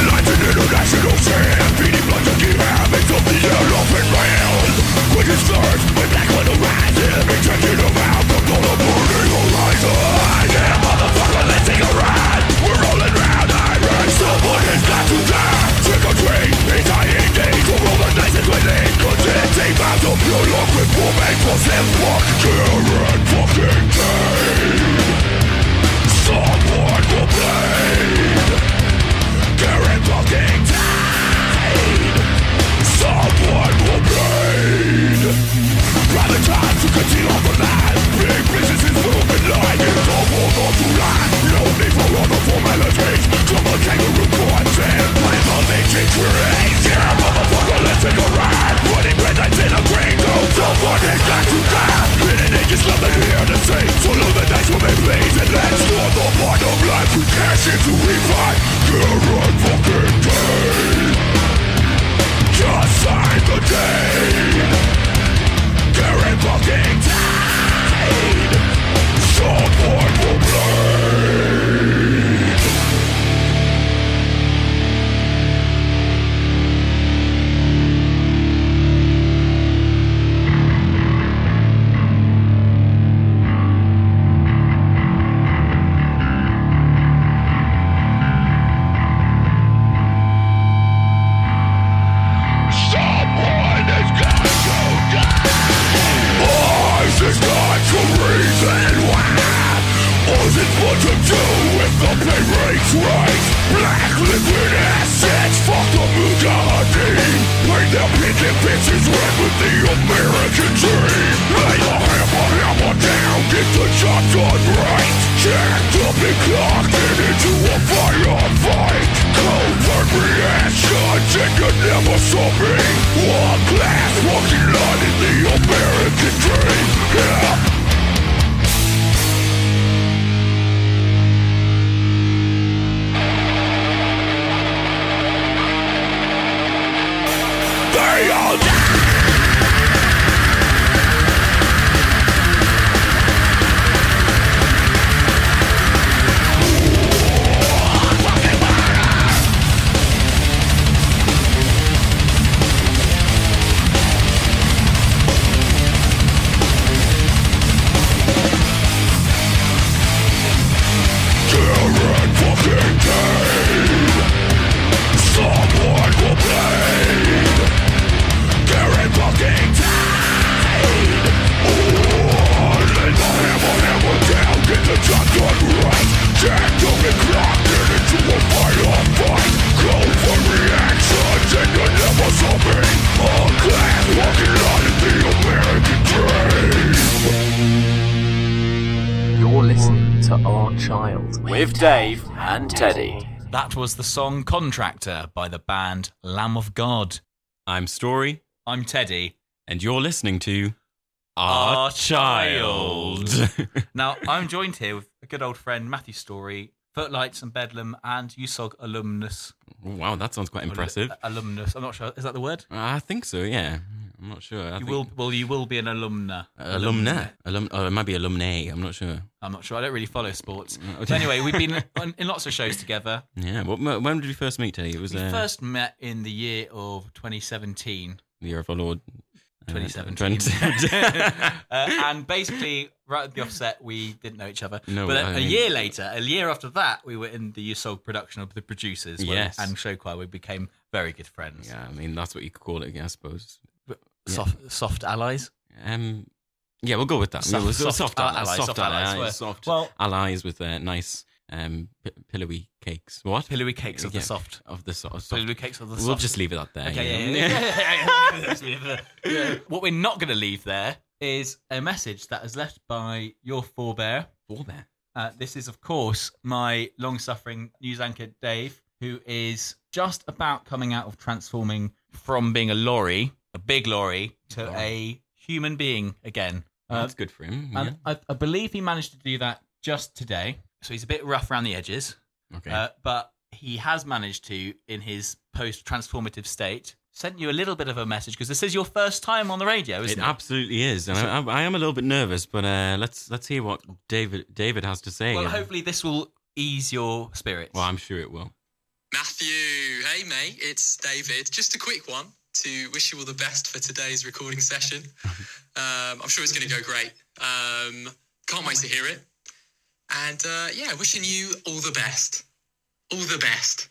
Enlightened international sin Beating blood to keep habits of the elephant man With his thirst, with black widow rising Intention of outcomes on a burning horizon Yeah, motherfucker, let's a We're rolling round irons Someone has got to die Trick or treat, it's To roll the and within take out of your luck With woman, force and fuck Karen fucking Kane Someone will died Someone will bleed. Rather time to conceal all the lies Big businesses moving line It's all for those who lie No need for other formalities Come on kangaroo courts and play the matrix race Yeah, motherfucker, let's take a ride Running red lights in fucking Kane Someone will bleed you never saw me. One glass walking line in the American dream. Yeah and That was the song Contractor by the band Lamb of God. I'm Story, I'm Teddy. and you're listening to Our Our Child. Now, I'm joined here with a good old friend, Matthew Story, Footlights and Bedlam, and USOG alumnus. wow, that sounds quite impressive. Al- alumnus. I'm not sure. Is that the word? I think so. Yeah, I'm not sure. I You think- will. Well, you will be an alumna. alumna. Alum. Oh, it might be alumni. I'm not sure. I'm not sure. I don't really follow sports. But anyway, we've been on, in lots of shows together. Yeah. What, when did we first meet? Teddy? It was We uh, first met in the year of 2017. the year of our Lord. uh, 2017. 2017. uh, and basically, right at the offset, we didn't know each other. No, but a, I a mean- year later, a year after that, we were in the USOG production of The Producers. where- Yes. And Showchoir, we became very good friends. yeah, I mean that's what you could call it, I suppose. Soft, soft allies. Um, yeah, we'll go with that. Soft- We'll- we'll- soft allies, allies, soft soft allies, allies, soft well- allies with uh, nice um, p- pillowy cakes. What? Pillowy cakes of Yeah, the soft. Of the so- soft. Pillowy cakes of the soft. We'll just leave it at there. Okay, yeah, yeah. Yeah. What we're not going to leave there is a message that is left by your forebear. Forebear. Uh, this is, of course, my long suffering news anchor, Dave, who is just about coming out of transforming from being a lorry, a big lorry, to a human being again. Uh, That's good for him. and I, I believe he managed to do that just today. So he's a bit rough around the edges. Okay. uh, but he has managed to, in his post transformative state, sent you a little bit of a message because this is your first time on the radio, isn't it it? absolutely is, and I, I, I am a little bit nervous, but uh, let's let's hear what David David has to say. well, hopefully this will ease your spirits. well, I'm sure it will. Matthew, hey mate, it's David. Just a quick one to wish you all the best for today's recording session. Um, I'm sure it's going to go great. Um, can't wait to hear it. And uh, yeah, wishing you all the best. All the best.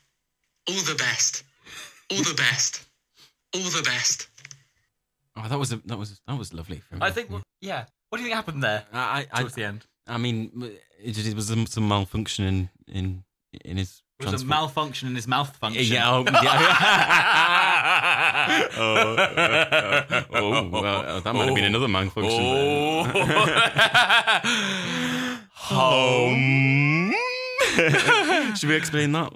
All the best. All the best. All the best. Oh, that was a, that was that was lovely. From I think, yeah. What do you think happened there I I, towards the end? I mean, it, it was some, some malfunction in in in his. It was a malfunction in his mouth function. Yeah, oh, yeah. oh, uh, uh, oh, well, that might have been another malfunction. then. Home. Should we explain that?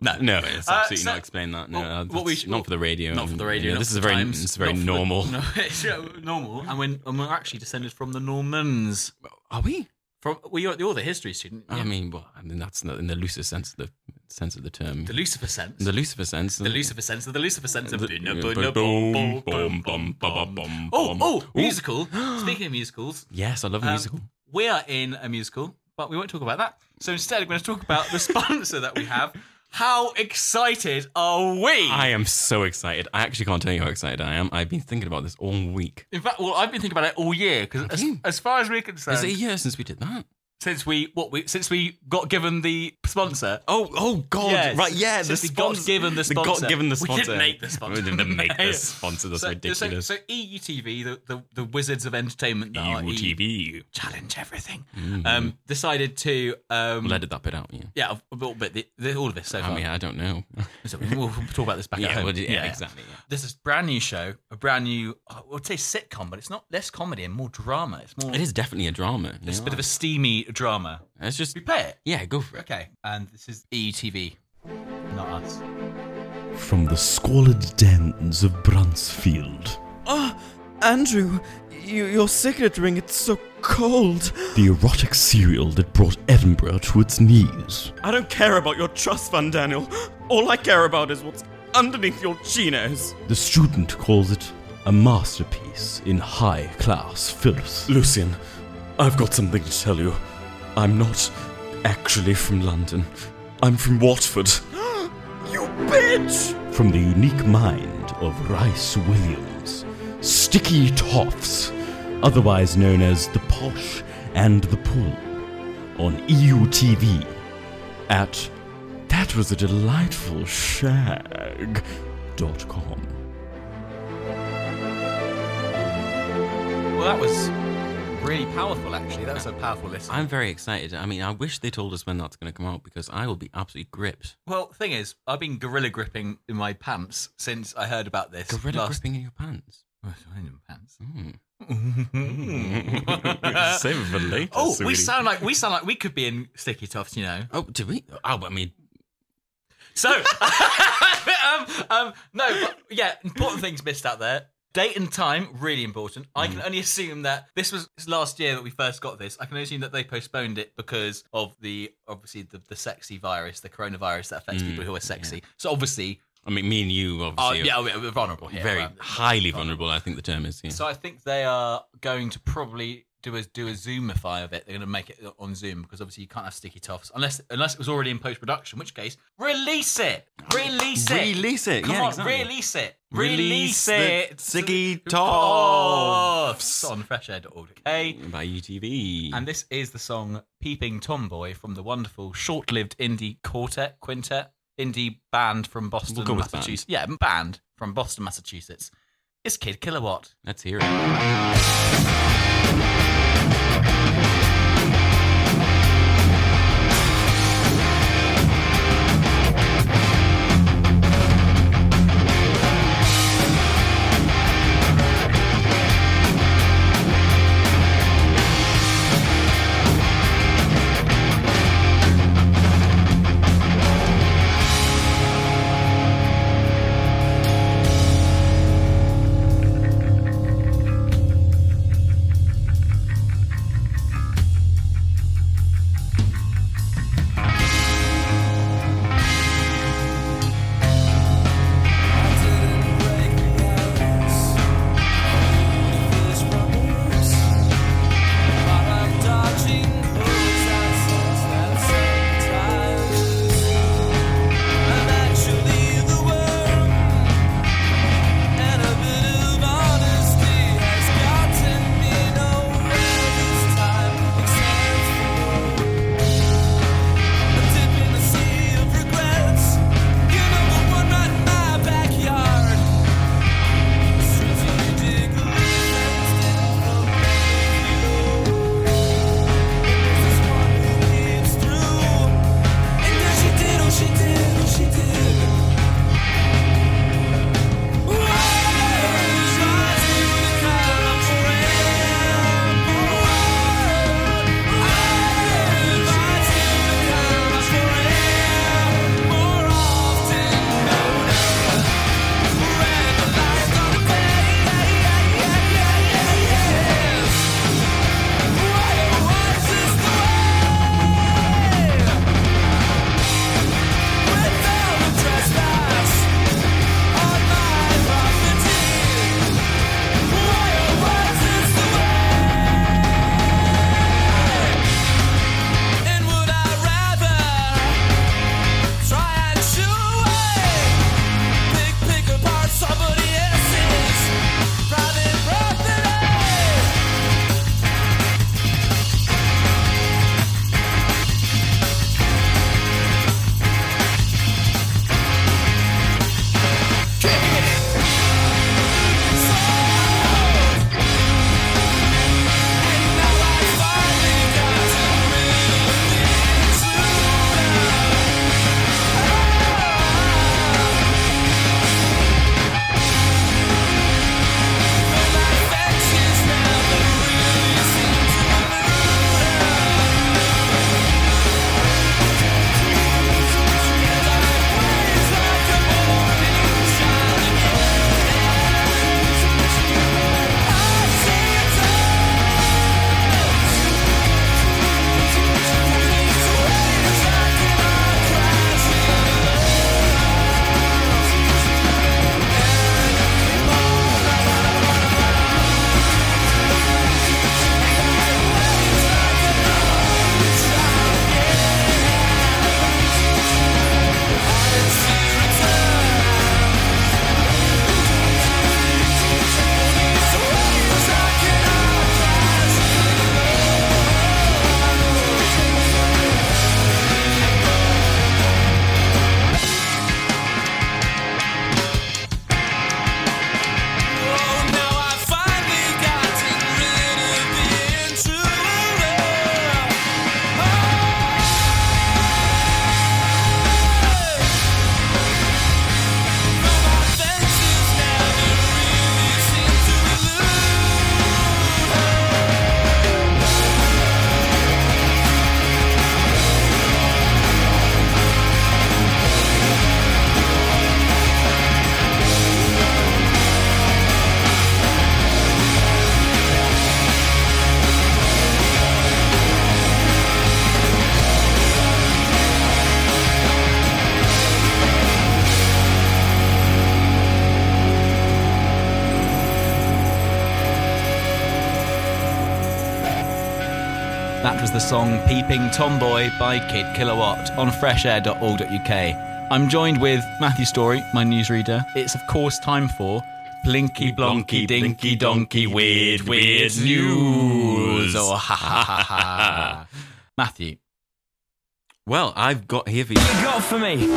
No. no, it's Uh, absolutely so- not explain that. No, well, uh, what we should- not for the radio. Not for the radio. Not this is very, Times, it's very for the- normal. no, it's uh, normal, and when and we're actually descended from the Normans. Are we? From well, you're, you're the history student. I mean, well, I mean that's in the looser sense of the sense of the term. The Lucifer sense. The Lucifer sense. The Lucifer sense. The Lucifer sense of boom, boom, Oh, oh, musical. Speaking of musicals, yes, I love a um, musical. We are in a musical, but we won't talk about that. So instead, I'm going to talk about the sponsor that we have. How excited are we? I am so excited. I actually can't tell you how excited I am. I've been thinking about this all week. In fact, well, I've been thinking about it all year because, as, as far as we're concerned, Is it a year since we did that? Since we what we since we got given the sponsor. Oh, oh God! Yes. Right, yeah. Since the we got given the We got sponsor. given the We didn't make the sponsor. We didn't make the sponsor. That's so, ridiculous. So, so EUTV, the, the the wizards of entertainment, that are Evil E- TV. challenge everything, Mhm. um, decided to um, We'll edit that bit out. Yeah. yeah, a little bit, the, the, all of this so far. I mean, I don't know. So we'll talk about this back at yeah, home. well, yeah, exactly. Yeah. This is brand new show, a brand new, I would say sitcom, but it's not less comedy and more drama. It's more. It is definitely a drama. It's a bit of a steamy drama. Let's just We play it. yeah, go for it. Okay, and this is EUTV, not us. From the squalid dens of Bruntsfield, Oh, Andrew, you, your signet ring, it's so cold. the erotic serial that brought Edinburgh to its knees. I don't care about your trust fund, Daniel. All I care about is what's underneath your chinos. The student calls it a masterpiece in high class filth. Lucian, I've got something to tell you. I'm not actually from London. I'm from Watford. you bitch! From the unique mind of Rice Williams, Sticky Toffs, otherwise known as The Posh and the Pull, on EUTV at that was a delightful shag.com. Well, that was really powerful, actually. That was a powerful listen. I'm very excited. I mean, I wish they told us when that's going to come out because I will be absolutely gripped. Well, thing is, I've been gorilla gripping in my pants since I heard about this. Gorilla last... gripping in your pants. Oh, in my pants. Save it for later. oh, we sound like we sound like we could be in Sticky Toffs, you know. Oh, do we? Oh, I mean, So, um, um, no, but yeah, important things missed out there. Date and time, really important. I Mm. can only assume that this was last year that we first got this. I can only assume that they postponed it because of the obviously the, the sexy virus, the coronavirus that affects Mm, people who are sexy. So obviously, I mean, me and you uh, obviously yeah, are we're we're vulnerable here. very right? highly vulnerable. I think the term is. Yeah. So I think they are going to probably do a do a Zoomify of it. They're going to make it on Zoom because obviously you can't have sticky toffs unless unless it was already in post production. Which case, release it, release it, Release it, Come yeah, on, exactly. release it, Release the it. Sticky Toffs Toffs. on freshair.org. Okay. by UTV. And this is the song "Peeping Tomboy" from the wonderful, short-lived indie quartet, quintet, indie band from Boston, We'll go with Massachusetts. Yeah, band from Boston, Massachusetts. It's Kid Kilowatt. Let's hear it. Song Peeping Tomboy by Kid Kilowatt on freshair.org.uk. I'm joined with Matthew Story, my newsreader. It's, of course, time for Blinky Blonky Dinky Donkey Weird Weird News. Oh, ha ha ha ha. Matthew, Well, I've got here for you. you got for me?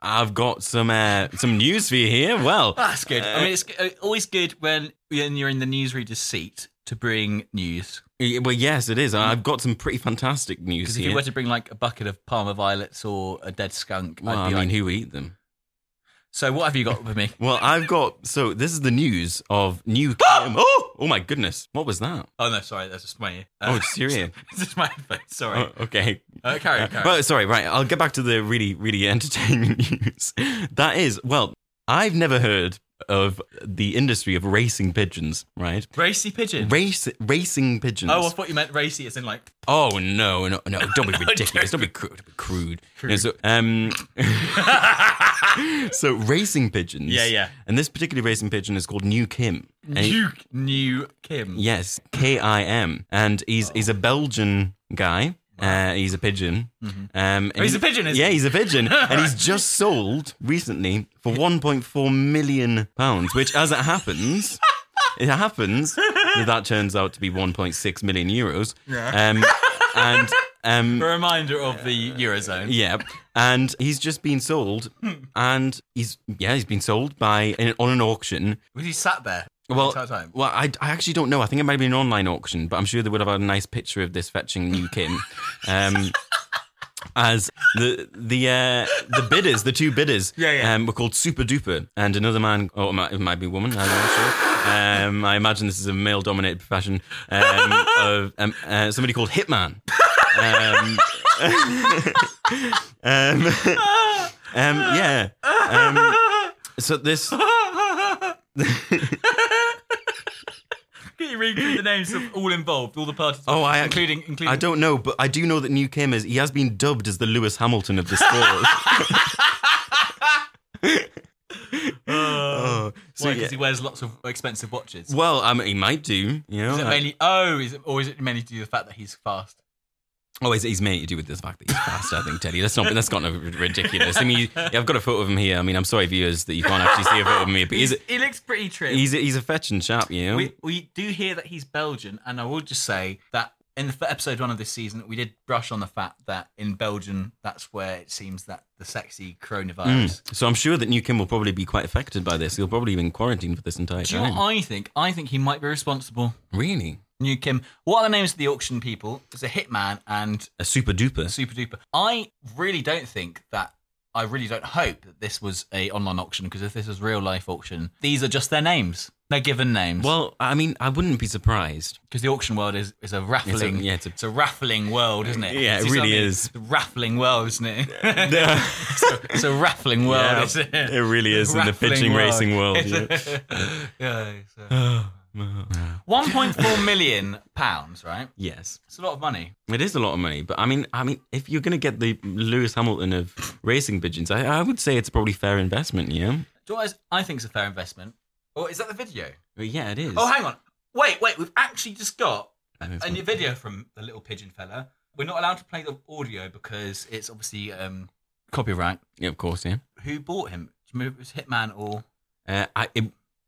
I've got some uh, some news for you here. Well, that's good. I mean, it's uh, always good when, when you're in the newsreader's seat to bring news. well, yes, it is. I've got some pretty fantastic news Because if here. you were to bring like a bucket of Parma violets or a dead skunk, well, I'd I be mean, like, who would eat them? so what have you got for me? Well, I've got. So this is the news of new. Oh, oh my goodness! What was that? Oh no, sorry, that's just my. Oh, it's Syria. It's just my headphones. Sorry. Oh, okay. Uh, carry on, carry on. Well, sorry. Right, I'll get back to the really, really entertaining news. That is, well, I've never heard of the industry of racing pigeons. Right, Racy pigeon. race racing pigeons. oh, I thought you meant racy as in like. Oh no, no, no! Don't be ridiculous. don't be crude. Don't be crude. No, so, um, so racing pigeons. Yeah, yeah. And this particular racing pigeon is called New Kim. New, new Kim. yes, K I M, and he's he's a Belgian guy. Uh, he's a pigeon. Um, Oh, he's he- a pigeon, yeah, he? he's a pigeon, and he's just sold recently for 1.4 million pounds. Which, as it happens, it happens that that turns out to be 1.6 million euros. Yeah. Um, and um, A reminder of the eurozone. yeah, and he's just been sold, and he's yeah, he's been sold by on an auction. Was he sat there? Well, well, I, I actually don't know. I think it might be an online auction, but I'm sure they would have had a nice picture of this fetching new Kim. Um, as the the uh, the bidders, the two bidders, Yeah, yeah. Um, were called Super Duper, and another man, or it might, it might be a woman. I'm not sure. Um, I imagine this is a male-dominated profession. Um, of um, uh, somebody called Hitman. Um, um, um, yeah. Um, so this. You read through the names of all involved, all the parties? Oh, I including including. I don't know, but I do know that New Kim is he has been dubbed as the Lewis Hamilton of the sport. Uh, oh, so Why? yeah. Because he wears lots of expensive watches. Well, mean, he might do. You know, Is it mainly? Oh, is it, or is it mainly due to the fact that he's fast? Oh, he's, he's mainly to do with the fact that he's fast. I think Teddy. That's not. That's not ridiculous. I mean, yeah, I've got a photo of him here. I mean, I'm sorry, viewers, that you can't actually see a photo of me, but he's a, he looks pretty trim. he's a, he's a fetching chap. You know. we we do hear that he's Belgian, and I will just say that in the episode one of this season, we did brush on the fact that in Belgium, that's where it seems that the sexy coronavirus. Mm. so I'm sure that New Kim will probably be quite affected by this. He'll probably be in quarantine for this entire Do you know time. what I think? I think he might be responsible. really? New Kim. What are the names of the auction people? It's a hitman and A super duper. super duper. I really don't think that. I really don't hope that this was a online auction because if this was real life auction, these are just their names. They're given names. Well, I mean, I wouldn't be surprised. because the auction world is, is a raffling, yeah, it's it's a- a, raffling world, isn't it? Yeah, it really is. It's a raffling world, isn't it? so, it's a raffling world, Yeah, isn't it? it really is in the pitching racing world, It's a- yeah, so- 1.4 million pounds, right? yes, It's a lot of money. it is a lot of money, but I mean, I mean, if you're going to get the Lewis Hamilton of racing pigeons, I, I would say it's probably fair investment. Yeah. Do you know what I think is a fair investment? Or is that the video? But yeah, it is. Oh, hang on. Wait, wait. We've actually just got I it's a not- new video from the little pigeon fella. We're not allowed to play the audio because it's obviously um, copyright. yeah, of course, yeah. Who bought him? Do you remember if it was Hitman or? Uh, I it,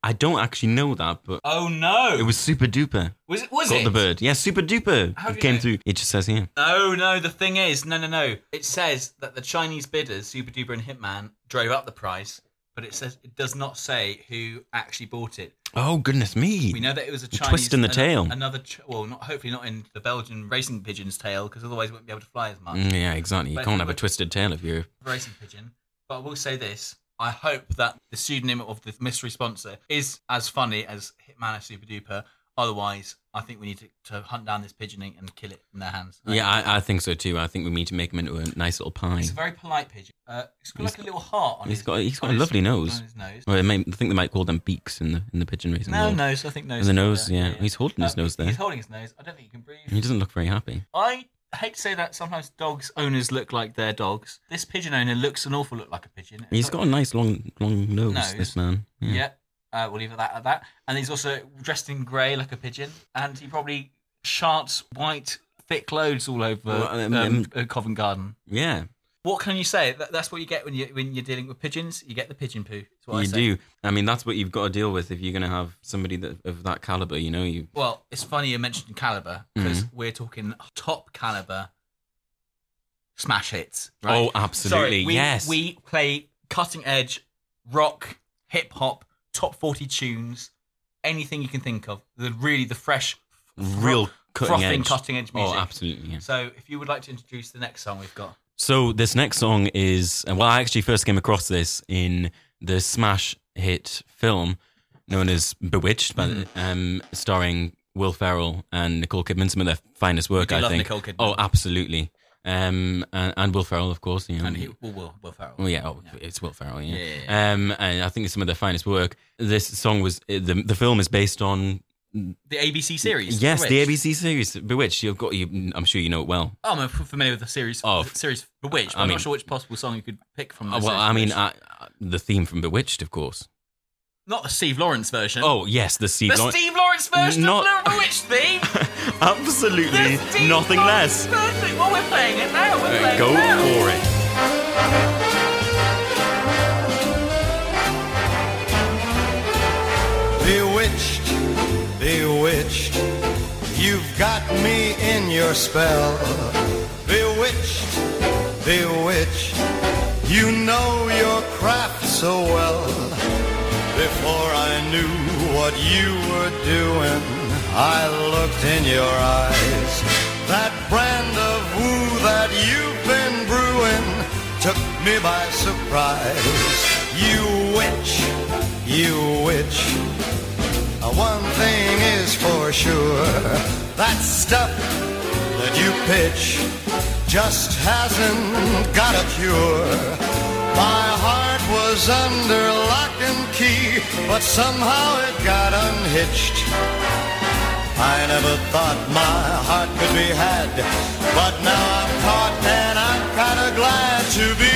I don't actually know that, but Oh no! it was Super Duper. was it? Was Got it the bird. Yeah, Super Duper. How It came know? through. It just says here. Oh no! The thing is, no, no, no. It says that the Chinese bidders, Super Duper and Hitman, drove up the price, but it says it does not say who actually bought it. Oh goodness me! We know that it was a Chinese twist in the ano- tail. Another, well, not hopefully not in the Belgian racing pigeon's tail, because otherwise it wouldn't be able to fly as much. Mm, yeah, exactly. You But- can't have a twisted tail if you're. a racing pigeon. But I will say this: I hope that the pseudonym of the mystery sponsor is as funny as Hitman Super Duper. Otherwise, I think we need to, to hunt down this pigeoning and kill it in their hands. Yeah, I, I think so too. I think we need to make him into a nice little pie. It's a very polite pigeon. Uh, it's got like a little heart on He's his. got he's got a lovely nose. His nose. Well, may, I think they might call them beaks in the in the pigeon racing No world. nose. I think nose. The nose, better. yeah. He's holding his nose there. He's holding his nose. I don't think he can breathe. He doesn't look very happy. I hate to say that sometimes dogs owners look like their dogs. This pigeon owner looks an awful lot like a pigeon. He's got a nice long long nose. Nose. This man. Yeah. Uh, we'll leave it at that at that. And he's also dressed in grey like a pigeon. And he probably shards, white, thick loads all over Well, um, um, um, Covent Garden. Yeah, What can you say? That, that's what you get when you when you're dealing with pigeons. You get the pigeon poo. That's what I you say. do. I mean, that's what you've got to deal with if you're going to have somebody that, of that caliber. You know, you. Well, it's funny you mentioned caliber because Mm-hmm. we're talking top caliber smash hits. Right? Oh, absolutely. Sorry, we, yes. we play cutting edge rock, hip hop, top forty tunes, anything you can think of. The really the fresh, real cutting frothing edge. cutting edge music. Oh, absolutely. Yeah. So, if you would like to introduce the next song we've got, So this next song is well, I actually first came across this in the smash hit film known as Bewitched, but Mm-hmm. um, starring Will Ferrell and Nicole Kidman, some of their finest work. I love think. Nicole Kidman. Oh, absolutely. Um, and, and Will Ferrell, of course. You know, and he, Will Will Will Ferrell. Oh yeah, oh, it's Will Ferrell. Yeah. Yeah, yeah, Um, and I think it's some of their finest work. This song was the the film is based on The ABC series. yes, the ABC series Bewitched. You've got you. I'm sure you know it well. Oh, I'm familiar with the series. Oh, the series Bewitched. But I I'm mean- not sure which possible song you could pick from. The Uh, well, I mean, Bewitched. uh, the theme from Bewitched, of course. not the Steve Lawrence version. Oh yes, the Steve. the Lawrence- Steve Lawrence version Not- of the Bewitched theme. Absolutely The nothing Lawrence less. version. Well, we're playing it now. We're playing go it now. for it. Got me in your spell. Bewitched, bewitched, you know your craft so well. Before I knew what you were doing, I looked in your eyes. That brand of woo that you've been brewing took me by surprise. You witch, you witch. Uh, One thing is for sure, that stuff that you pitch just hasn't got a cure. My heart was under lock and key, but somehow it got unhitched. I never thought my heart could be had, but now I'm caught and I'm kinda glad to be,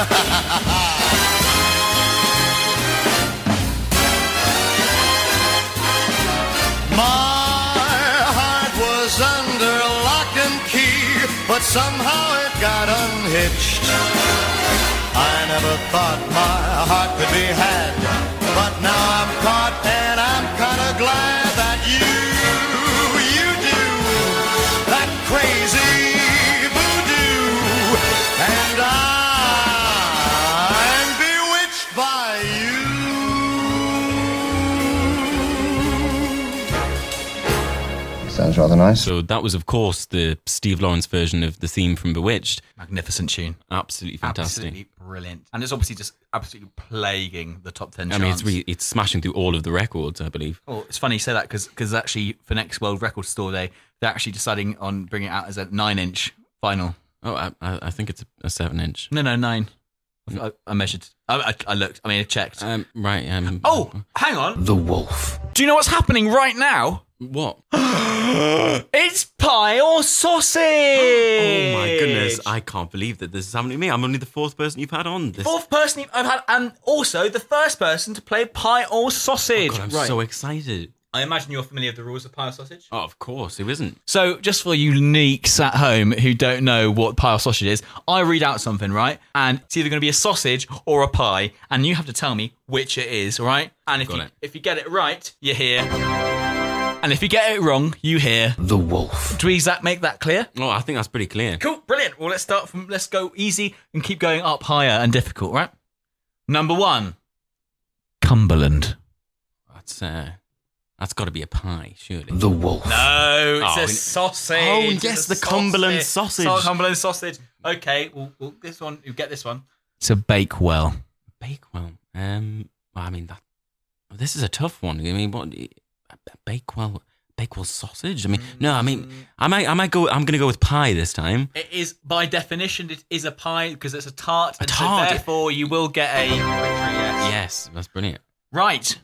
My heart was under lock and key, but somehow it got unhitched. I never thought my heart could be had, but now I'm caught and I'm kinda glad rather nice. So that was, of course, the Steve Lawrence version of the theme from Bewitched. Magnificent tune. Absolutely fantastic. Absolutely brilliant. And it's obviously just absolutely plaguing the top 10 I mean, it's really, it's smashing through all of the records, I believe. Oh, it's funny you say that because actually for next World Record Store Day, they're actually deciding on bringing it out as a nine inch vinyl. Oh, I, I I think it's a, a seven inch. No, no, nine. I, I measured. I, I, I looked. I mean, I checked. Um, right. Um, oh, hang on. The Wolf. Do you know what's happening right now? What? It's pie or sausage. Oh my goodness! I can't believe that this is happening to me. I'm only the fourth person you've had on this. Fourth person I've had, and also the first person to play pie or oh sausage. God, I'm right. so excited. I imagine you're familiar with the rules of pie or sausage. Oh, of course, who isn't? So, just for uniques at home who don't know what pie or sausage is, I read out something, right? And it's either going to be a sausage or a pie, and you have to tell me which it is, right? And if Got you it. if you get it right, you hear. And if you get it wrong, you hear. The Wolf. Do we Zach make that clear? Oh, I think that's pretty clear. Cool, brilliant. Well, let's start from let's go easy and keep going up higher and difficult, right? Number one, Cumberland. That's uh, that's got to be a pie, surely. The Wolf. No, it's Oh, a sausage. Oh, It's yes, a the Cumberland sausage. So- Cumberland sausage. Okay, well, well, this one, you get this one. It's a Bakewell. Bakewell. Um, well, I mean that. This is a tough one. I mean, what? Bakewell. Bakewell sausage. I mean, no. I mean, mm. I might. I might go. I'm going to go with pie this time. It is, by definition, it is a pie because it's a tart. and tart. So therefore, you will get a. Yes. Yes, that's brilliant. Right.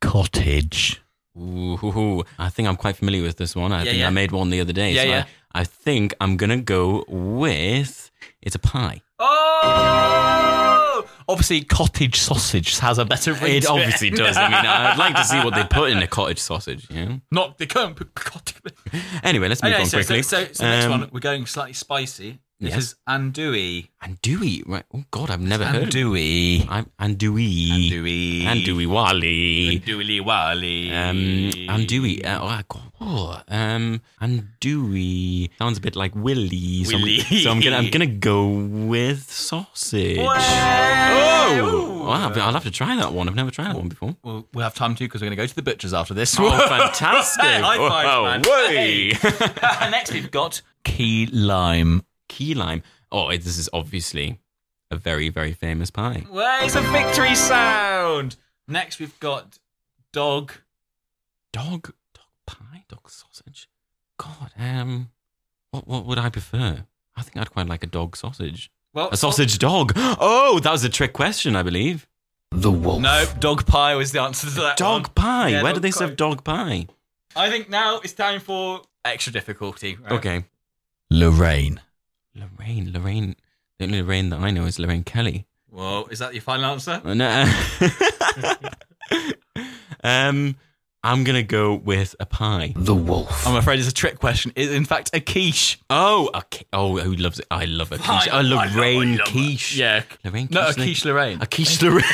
Cottage. Ooh, hoo, hoo. I think I'm quite familiar with this one. I Yeah, think yeah. I made one the other day. Yeah, so yeah. I, I think I'm gonna go with it's a pie. Oh! Obviously, cottage sausage has a better ring. It obviously does. I mean, I'd like to see what they put in a cottage sausage. You know. Not they can't put cottage. Anyway, let's move Okay, on so, quickly. so, so, so next Um, one, we're going slightly spicy. This yes. is andouille. Andouille, right? Oh God, I've never heard. of Andouille. I'm andouille. Andouille. Andouille Wally. Andouille wally. Um, andouille. Uh, oh, God. Oh, um, andouille sounds a bit like Willy. So, I'm- so I'm gonna I'm gonna go with sausage. Oh! Oh, wow, I'll have to try that one. I've never tried that one before. We'll, we'll have time to because we're going to go to the butchers after this. Oh, fantastic! High five, oh. Hey. Next, we've got key lime. Key lime. Oh, this is obviously a very very famous pie. Well, it's a victory sound. Next, we've got dog. Dog, dog sausage. God, um, what what would I prefer? I think I'd quite like a dog sausage. Well, A sausage dog. Oh, that was a trick question, I believe. The wolf. No, dog pie was the answer to that. Dog one. pie. Yeah, Where dog do they pie. serve dog pie? I think now it's time for extra difficulty. right? Okay. Lorraine. Lorraine, Lorraine. The only Lorraine that I know is Lorraine Kelly. Well, is that your final answer? Uh, no. um, I'm gonna go with a pie. The wolf. I'm afraid it's a trick question. It's in fact a quiche. Oh, a qui- oh, who loves it? I love a quiche. I A love- Lorraine I love it. quiche. Yeah. Lorraine No, a quiche. like- Lorraine. A quiche Lorraine.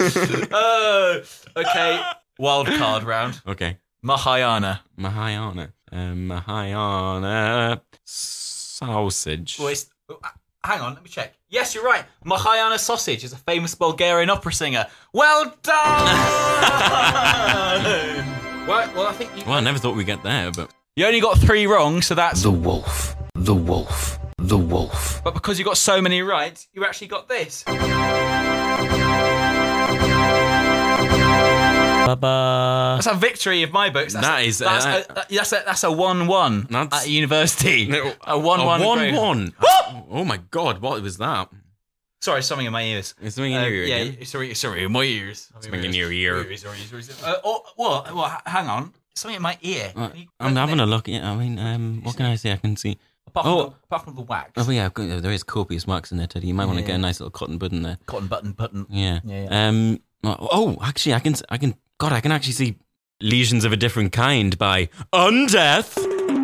Oh, okay. Wild card round. okay. Mahayana. Mahayana. Um, Mahayana sausage. Well, it's- hang on, let me check. Yes, you're right. Mahayana Sausage is a famous Bulgarian opera singer. Well done! well, well, I think you, Well, I never thought we'd get there, but you only got three wrong, so that's. The wolf. The wolf. The wolf. But because you got so many right, you actually got this. That's a victory of my books. That's That a, is, That's, uh, a, that's a that's a one-one That's- at university. No, A one-one. a grade. one-one. oh my god, what was that? Sorry, something in my ears. It's something in Uh, your ear yeah, again? sorry, sorry, in my ears. Something in your ear. Sorry. Uh, oh, well, well, h- hang on. Something in my ear. Uh, I'm having a look. Yeah, I mean, um, what can I say? I can see. Apart from, Oh. the, apart from the wax. Oh yeah, I've got- there is copious wax in there, Teddy. You might want to Yeah. get a nice little cotton bud in there. Cotton button, button. Yeah. Yeah, yeah. Um. Oh, actually, I can. I can. God, I can actually see lesions of a different kind by Undeath.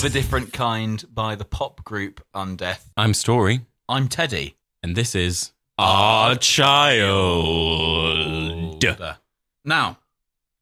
Of a Different Kind by the pop group Undeath. I'm Story, I'm Teddy. and this is Our Child. Now,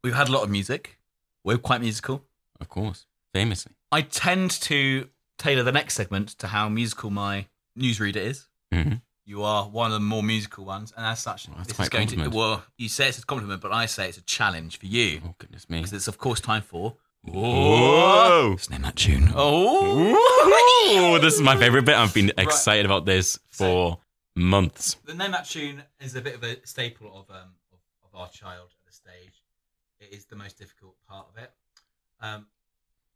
we've had a lot of music. We're quite musical. Of course, famously. I tend to tailor the next segment to how musical my newsreader is. hmm You are one of the more musical ones, and as such, that's this quite is going compliment. to. Well, you say it's a compliment, but I say it's a challenge for you Oh goodness me! because it's, of course, time for. Whoa! Let's name that tune. Oh, Ooh, this is my favorite bit. I've been excited about this for months. the name that tune is a bit of a staple of um of, of our child at the stage. It is the most difficult part of it, um,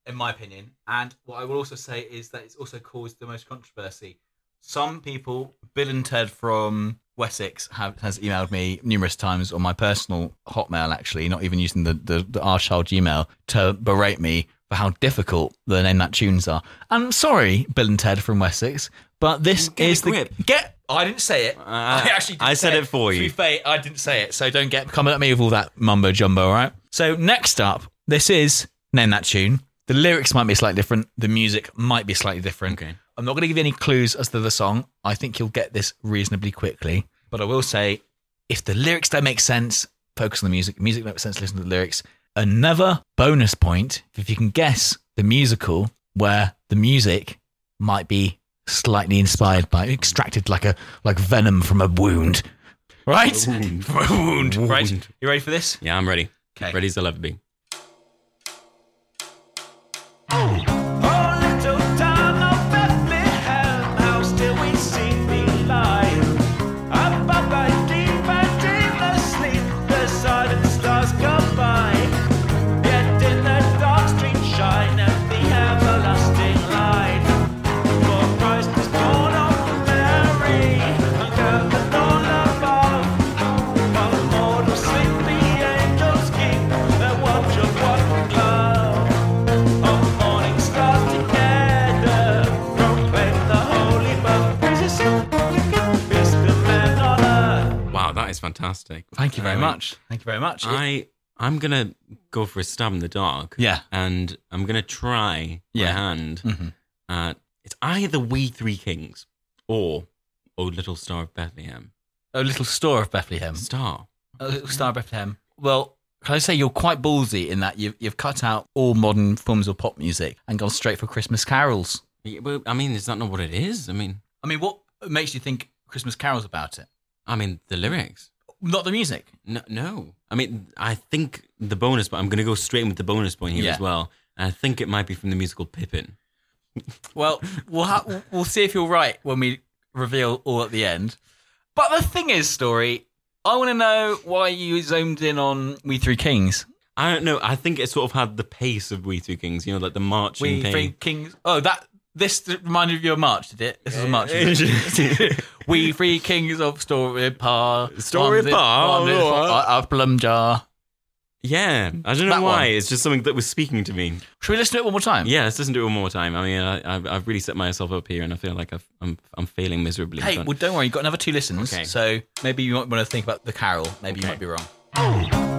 in my opinion. And what I will also say is that it's also caused the most controversy. Some people, Bill and Ted from Wessex, have has emailed me numerous times on my personal Hotmail, actually, not even using the the, the our child Gmail to berate me for how difficult the name that tunes are. I'm sorry, Bill and Ted from Wessex, but this Get is the grip. get. I didn't say it. Uh, I actually I said it for To you. be fair, I didn't say it, so don't get coming at me with all that mumbo jumbo. All right. So next up, this is name that tune. The lyrics might be slightly different. The music might be slightly different. Okay. I'm not going to give you any clues as to the song. I think you'll get this reasonably quickly. But I will say, if the lyrics don't make sense, focus on the music. Music makes sense. Listen to the lyrics. Another bonus point if you can guess the musical where the music might be slightly inspired by extracted like a like venom from a wound. Right? wound. From a wound. Right? Wound. You ready for this? Yeah, I'm ready. Okay. Ready as I'll ever be. Wow, fantastic. Thank you very mean, much. Thank you very much. I I'm gonna go for a stab in the dark. Yeah. and I'm gonna try Yeah. my hand Mhm. at it's either We Three Kings or Oh Little Star of Bethlehem. a little store of Bethlehem. Star. A little star of Bethlehem. Well, can I say you're quite ballsy in that you've you've cut out all modern forms of pop music and gone straight for Christmas carols. Yeah, well, I mean, is that not what it is? I mean, I mean, what makes you think Christmas carols about it? I mean the lyrics. Not the music. No, no. I mean, I think the bonus, but I'm going to go straight in with the bonus point here Yeah. as well. And I think it might be from the musical Pippin. Well, we'll ha- we'll see if you're right when we reveal all at the end. But the thing is, story. I want to know why you zoomed in on We Three Kings. I don't know. I think it sort of had the pace of We Two Kings. You know, like the marching. We. Three Kings. Oh, that this reminded you of March, did it? This is a March. isn't it? we Three Kings of Story Par. Story Par, on the- a plum jar. Yeah, I don't know That why. one. It's just something that was speaking to me. Should we listen to it one more time? Yeah, let's listen to it one more time. I mean, I, I've, I've really set myself up here, and I feel like I've, I'm I'm failing miserably. Hey, but- well, don't worry. You've got another two listens. Okay. So maybe you might want to think about the carol. Maybe you might be wrong.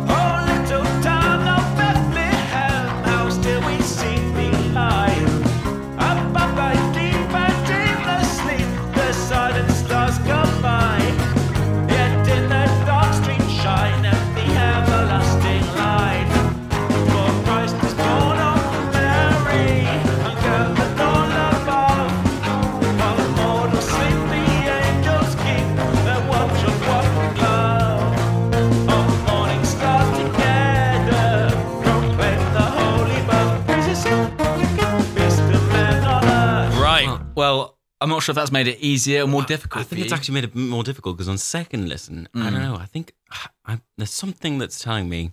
I'm not sure if that's made it easier or more difficult. I think it's actually made it more difficult because on second listen, I Mm. don't know. I think I, there's something that's telling me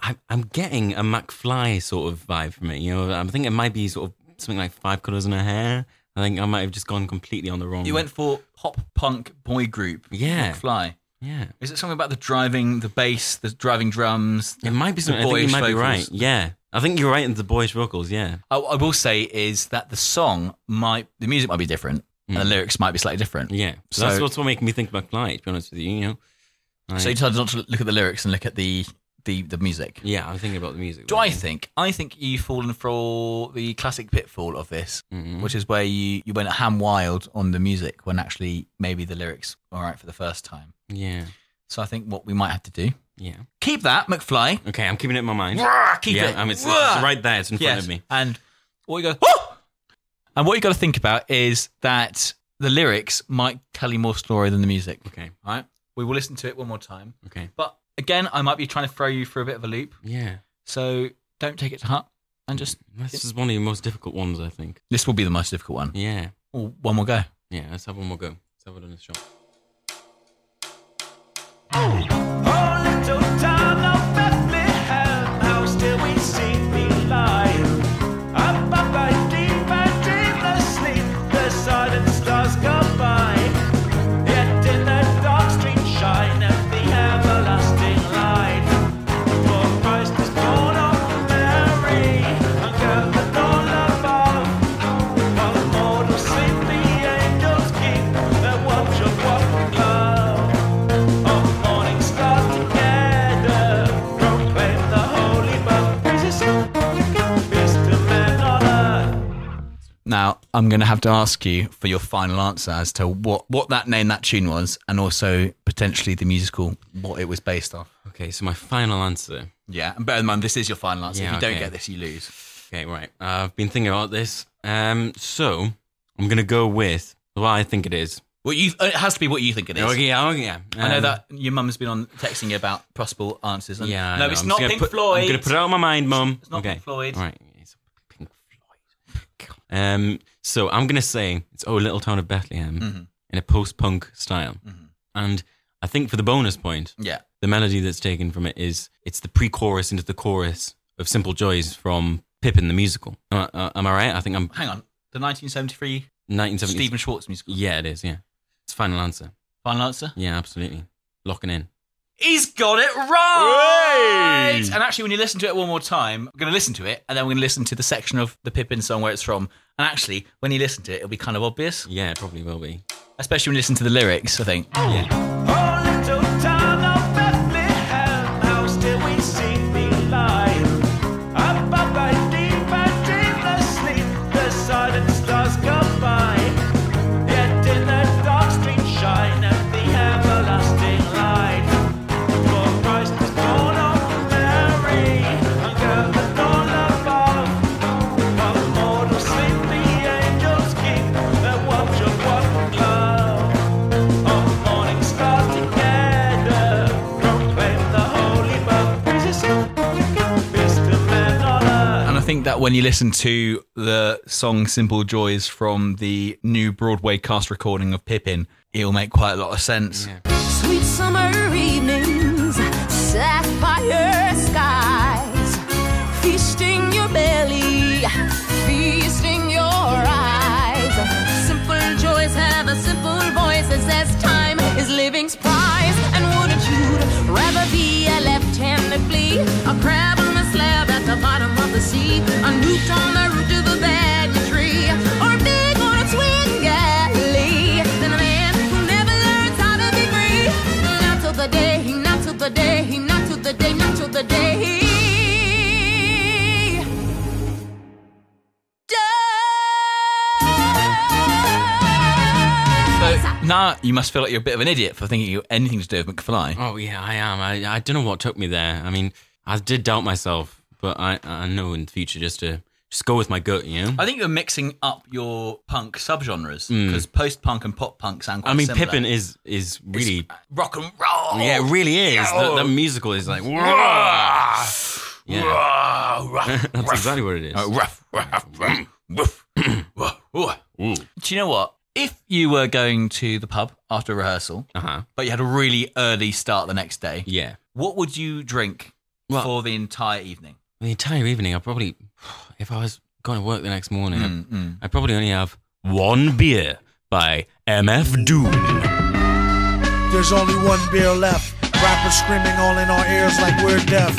I, I'm getting a McFly sort of vibe from it. You know, I think it might be sort of something like five colors in her hair. I think I might have just gone completely on the wrong. You went for pop punk boy group. Yeah. Fly. yeah. Is it something about the driving, the bass, the driving drums? It might be something. I think you might be vocals? right. Yeah, I think you're right in the boys' vocals. Yeah, I, I will say is that the song might, the music might be different, and the Mm. lyrics might be slightly different. yeah. So, that's what's what making me think McFly. To be honest with you, you know. So you decided not to look at the lyrics and look at the the the music. Yeah, I'm thinking about the music. Do I think? I think you've fallen for the classic pitfall of this, Mhm. which is where you, you went ham wild on the music when actually maybe the lyrics were all right for the first time. Yeah. So I think what we might have to do Yeah. keep that McFly. Okay, I'm keeping it in my mind. Rah, keep yeah, it. I mean, it's, Rah. it's right there. It's in front Yes, of me. And what you got? "Whoa!" Oh! And what you got to think about is that the lyrics might tell you more story than the music. Okay. All right. We will listen to it one more time. Okay. But again, I might be trying to throw you for a bit of a loop. Yeah. So don't take it to heart and just This is one of your most difficult ones, I think. this will be the most difficult one. Yeah. Well, one more go. Yeah, let's have one more go. Let's have it on this shot. I'm going to have to ask you for your final answer as to what, what that name, that tune was, and also potentially the musical, what it was based off. Okay, so my final answer. Yeah, and bear in mind, this is your final answer. Yeah, if you don't get this, you lose. Okay, right. Uh, I've been thinking about this. Um, so I'm gonna go with what I think it is. Well, you, it has to be what you think it is. Oh yeah, oh yeah. I know Um, that your mum's been on texting you about possible answers. And Yeah. I no, it's not Pink put- Floyd. I'm gonna put it out of my mind, Mum. It's not okay. Pink Floyd. All right. It's Pink Floyd. Um. So I'm gonna say it's "Oh Little Town of Bethlehem" Mhm. in a post-punk style, Mhm. and I think for the bonus point, Yeah. the melody that's taken from it is it's the pre-chorus into the chorus of "Simple Joys" from Pippin the musical. Uh, uh, am I right? I think I'm Hang on. The 1973 1970. Stephen Schwartz musical. Yeah, it is. Yeah, it's final answer. Final answer? Yeah, absolutely. Locking in. He's got it right. And actually, when you listen to it one more time, we're going to listen to it, and then we're going to listen to the section of the Pippin song where it's from. And actually, when you listen to it, it'll be kind of obvious, Yeah, it probably will be. especially when you listen to the lyrics. I think. Yeah. Think that when you listen to the song Simple Joys from the new Broadway cast recording of Pippin, it'll make quite a lot of sense. Sweet summer evenings, sapphire skies, feasting your belly, feasting your eyes. Simple joys have a simple voice that says time is living's prize. And wouldn't you rather be a left-handed flea, a crab now you must feel like you're a bit of an idiot for thinking you anything to do with McFly. Oh yeah, I am. I I don't know what took me there. I mean, I did doubt myself, but I I know in the future just to just go with my gut. You know. I think you're mixing up your punk subgenres Mm. because post-punk and pop-punk sound quite I mean, similar. Pippin is is really rock and roll. yeah, it really is. The, the musical is like yeah. That's exactly what it is. Rough. Do you know what? If you were going to the pub after rehearsal, Uh huh. but you had a really early start the next day, Yeah. what would you drink Well- for the entire evening? The entire evening, I probably, if I was going to work the next morning, Mm, mm. I'd probably only have one beer by MF Doom. There's only one beer left. Rappers screaming all in our ears like we're deaf.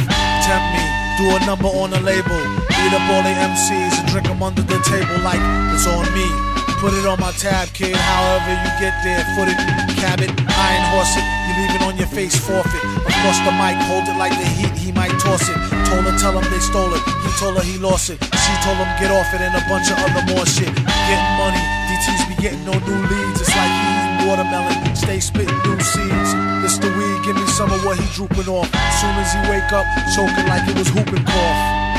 Tempt me, do a number on a label. Beat up all the MCs and drink them under the table like it's on me. Put it on my tab, kid. However you get there, foot it, cab it, You leave it on your face, forfeit. Across the mic, hold it like the heat, he might toss it. Told her, tell him they stole it. He told her he lost it. She told him get off it and a bunch of other more shit. Getting money, DTs be getting no new leads. It's like eating watermelon, stay spitting new seeds. It's the weed, give me some of what he drooping off. Soon as he wake up, choking like it was whooping cough.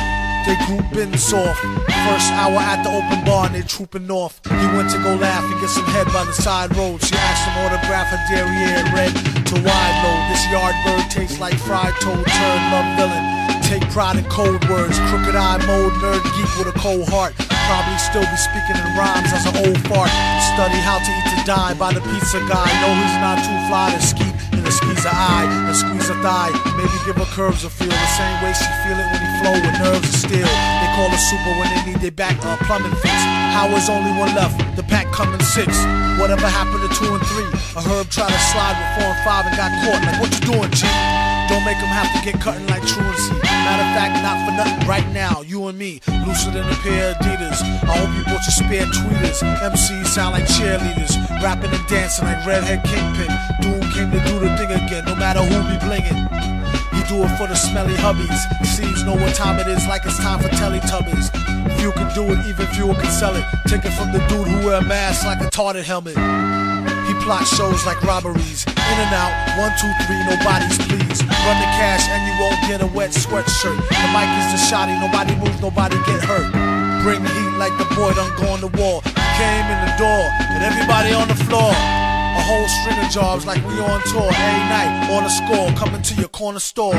They grouping soft. First hour at the open bar and they trooping off. He went to go laugh and get some head by the side road. She asked him autograph her derriere red to wide load. This yard bird tastes like fried toad, turn love villain. Take pride in cold words, crooked eye mode, nerd geek with a cold heart. Probably still be speaking in rhymes as an old fart. Study how to eat to die by the pizza guy. No, he's not too fly to ski in a squeeze a eye, a squeeze a thigh. Maybe give her curves a feel the same way she feel it when he flow with nerves of steel. They call her super when they need their back uh, plumbing fix. Howard's only one left, the pack coming six. Whatever happened to two and three? A herb tried to slide with four and five and got caught. Like what you doing, G? Don't make them have to get cutting like truancy. Matter of fact, not for nothing. Right now, you and me, looser than a pair of Adidas. I hope you bought your spare tweeters. MCs sound like cheerleaders, rapping and dancing like redhead kingpin. Doom came to do the thing again, no matter who be blingin'. Do it for the smelly hubbies. Seeds know what time it is, like it's time for Teletubbies. Few can do it, even fewer can sell it. Take it from the dude who wear a mask like a tarted helmet. He plot shows like robberies. In and out, one, two, three, nobody's please. Run the cash and you won't get a wet sweatshirt. The mic is the shotty, nobody moves, nobody get hurt. Bring heat like the boy done go on the wall. Came in the door and everybody on the floor. A whole string of jobs like we on tour. Every night on the score, coming to your corner store.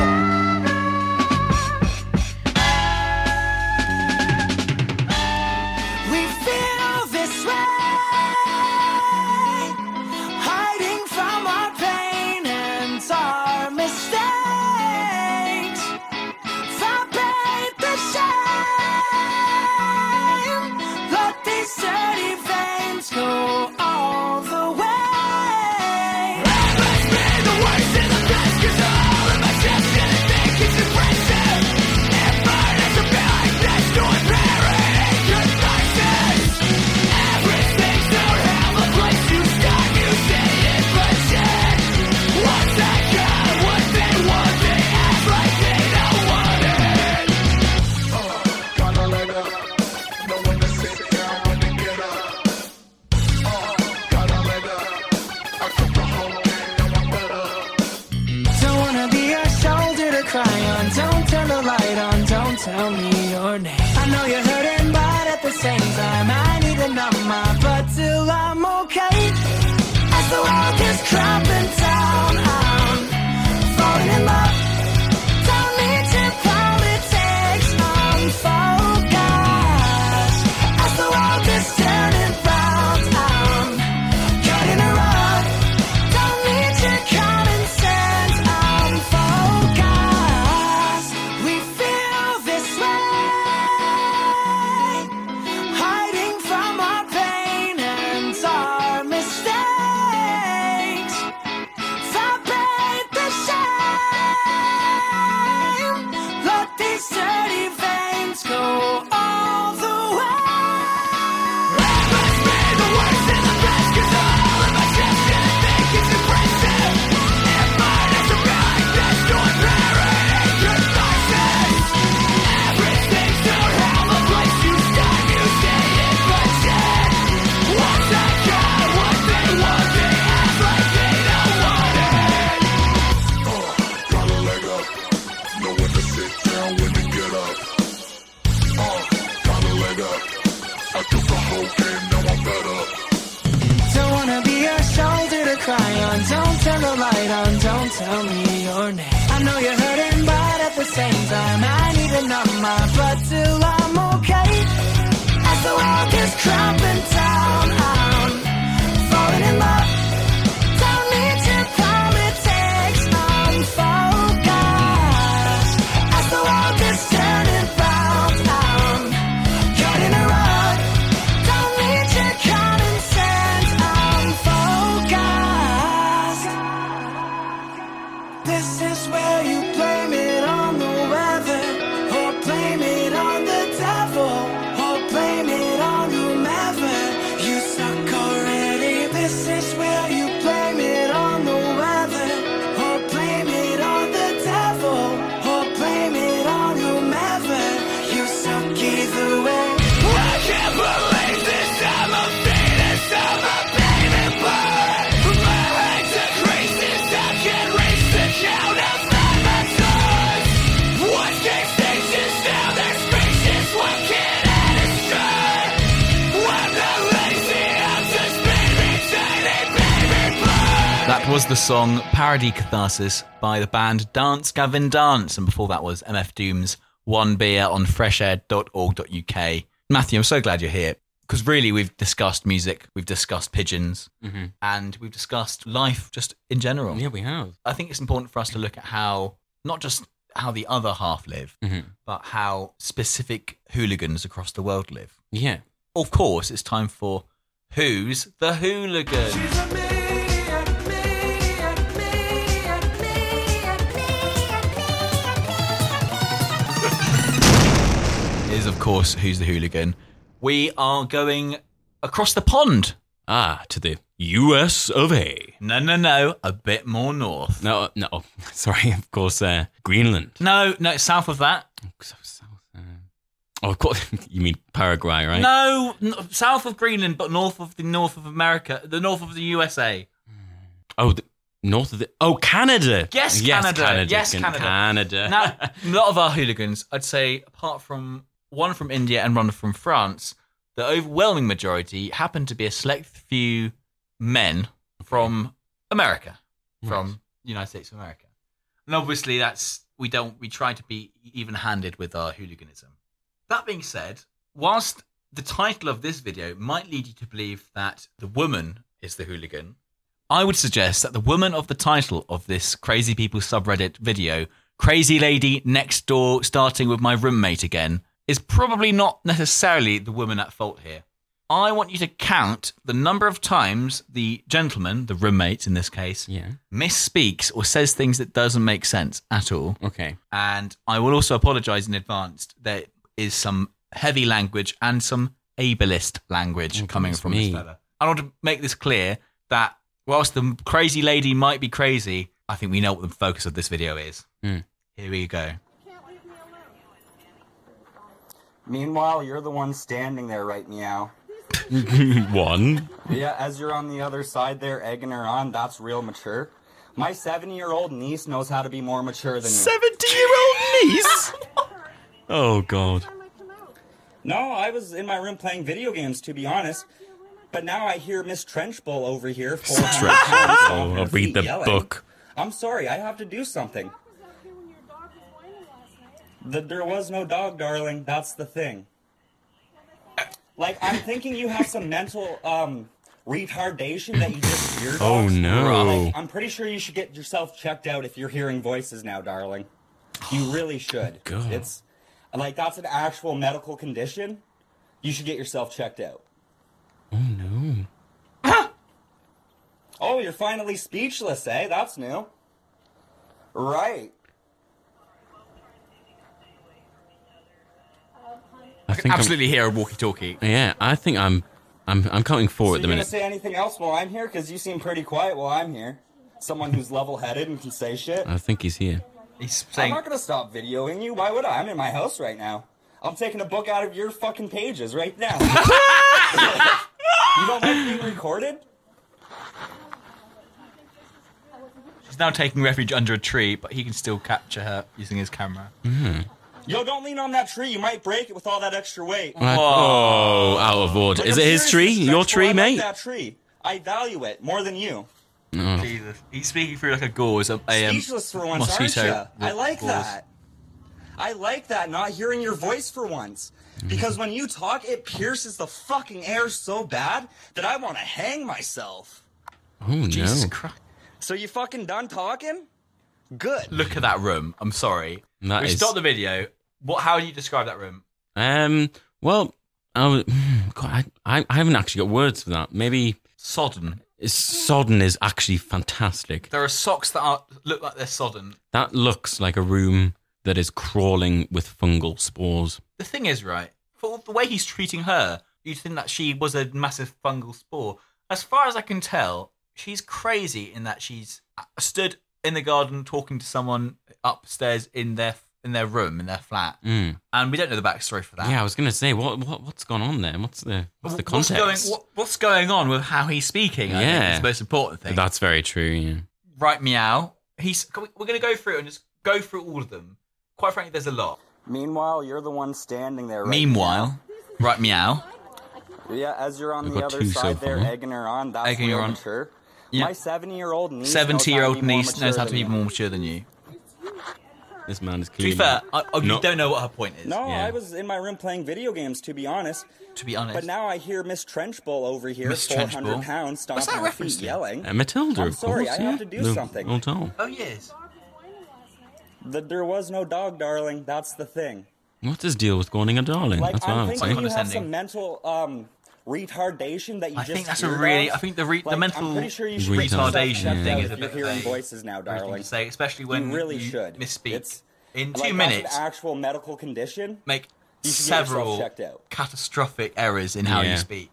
Tell me your name. I know you're hurting, but at the same time, I need to numb my butt till I'm okay. As the world is crumbling down, was the song Parody Catharsis by the band Dance Gavin Dance. And before that was MF Doom's One Beer on freshair.org.uk. Matthew, I'm so glad you're here because really we've discussed music, we've discussed pigeons, Mhm. and we've discussed life just in general. Yeah, we have. I think it's important for us to look at how, not just how the other half live, Mhm. but how specific hooligans across the world live. Yeah. Of course, it's time for Who's the Hooligan? Is of course Who's the Hooligan. We are going across the pond. Ah, to the US of A. No, no, no, a bit more north. No, no, sorry, of course, uh, Greenland. No, no, south of that. Oh, of course, you mean Paraguay, right? No, n- south of Greenland, but north of the north of America, the north of the USA. Oh, the, north of the. Oh, Canada. Yes, Canada. Yes, Can- Canada. Canada. Now, a lot of our hooligans, I'd say, apart from one from India and one from France, the overwhelming majority happen to be a select few men from America, from the United States of America. And obviously, that's we don't we try to be even-handed with our hooliganism. That being said, whilst the title of this video might lead you to believe that the woman is the hooligan, I would suggest that the woman of the title of this Crazy People subreddit video, Crazy Lady Next Door Starting with My Roommate Again, is probably not necessarily the woman at fault here. I want you to count the number of times the gentleman, the roommate in this case, yeah. misspeaks or says things that doesn't make sense at all. Okay. And I will also apologize in advance. There is some heavy language and some ableist language coming from me. this fella. I want to make this clear that whilst the crazy lady might be crazy, I think we know what the focus of this video is. Hmm. Here we go. Meanwhile, you're the one standing there, right, meow? One. Yeah, as you're on the other side there, egging her on, that's real mature. My seven-year-old niece knows how to be more mature than you. 70-year-old niece? Oh, God. No, I was in my room playing video games, to be honest. But now I hear Miss Trenchbull over here. 400 Trenchbull. pounds Oh, I'll read the yelling. book. I'm sorry, I have to do something. The, there was no dog, darling. That's the thing. Like, I'm thinking you have some mental um, retardation that you just hear. Oh, no. Like, I'm pretty sure you should get yourself checked out if you're hearing voices now, darling. You really should. God. It's like that's an actual medical condition. You should get yourself checked out. Oh, no. Oh, you're finally speechless, eh? That's new. Right. I I can I'm- absolutely hear a walkie-talkie. Yeah, I think I'm. I'm. I'm counting four So at you the gonna minute. say anything else while I'm here? Because you seem pretty quiet while I'm here. Someone who's level-headed and can say shit. I think he's here. He's saying, I'm not gonna stop videoing you. Why would I? I'm in my house right now. I'm taking a book out of your fucking pages right now. you don't like being recorded? She's now taking refuge under a tree, but he can still capture her using his camera. Mm-hmm. Yo, don't lean on that tree. You might break it with all that extra weight. Oh, out of order. Like, Is I'm it his tree? Your tree, like mate? that tree. I value it more than you. Oh. Jesus. He's speaking through like a gauze, a, a um, Speechless for once, aren't you? I like gauze. that. I like that, not hearing your voice for once. Because when you talk, it pierces the fucking air so bad that I want to hang myself. Oh no. Jesus Christ. So you fucking done talking? Good. Look at that room. I'm sorry. That we is- stopped the video. What? How do you describe that room? Um. Well, I, was- God, I, I, I haven't actually got words for that. Maybe Sodden. sodden is actually fantastic. There are socks that are look like they're sodden. That looks like a room that is crawling with fungal spores. The thing is, right, for the way he's treating her, you'd think that she was a massive fungal spore. As far as I can tell, she's crazy in that she's stood in the garden talking to someone upstairs in their in their room in their flat, Mm. and we don't know the backstory for that. Yeah, I was gonna say what what what's gone on there? What's the what's the What's context? going, what, what's going on with how he's speaking? I think Yeah. is the most important thing. That's very true. Yeah. right, meow. He's. can we- We're going to go through it and just go through all of them. Quite frankly, there's a lot. Meanwhile, you're the one standing there. Right Meanwhile, right, meow. Yeah, as you're on We've the other two so side there, egging her on. That's Egging her on. mature. Yeah. My seven-year-old niece. knows how to Seventy-year-old niece knows how to be you. more mature than you. This man is To be fair, I, I, you not- don't know what her point is. No, I was in my room playing video games, to be honest. To be honest. But now I hear Miss Trenchbull over here, Miss 400 Trenchbull? pounds, What's stomping that her feet, reference to? yelling. Uh, Matilda, I'm of sorry, course. I yeah. have to do The something. Old doll. Oh yes. The, there was no dog, darling. That's the thing. What's his deal with calling a darling? Like, That's what I I'm thinking say. you have some mental um, retardation that you I just I think that's a really. of. I think the re, the mental I'm pretty sure you should retardation checked thing is a if bit you're hearing vague. voices now, Weird darling. to say, especially when you really you should misspeak. It's in two that's minutes, an actual medical condition. make You should get yourself several out. catastrophic errors in how Yeah. you speak.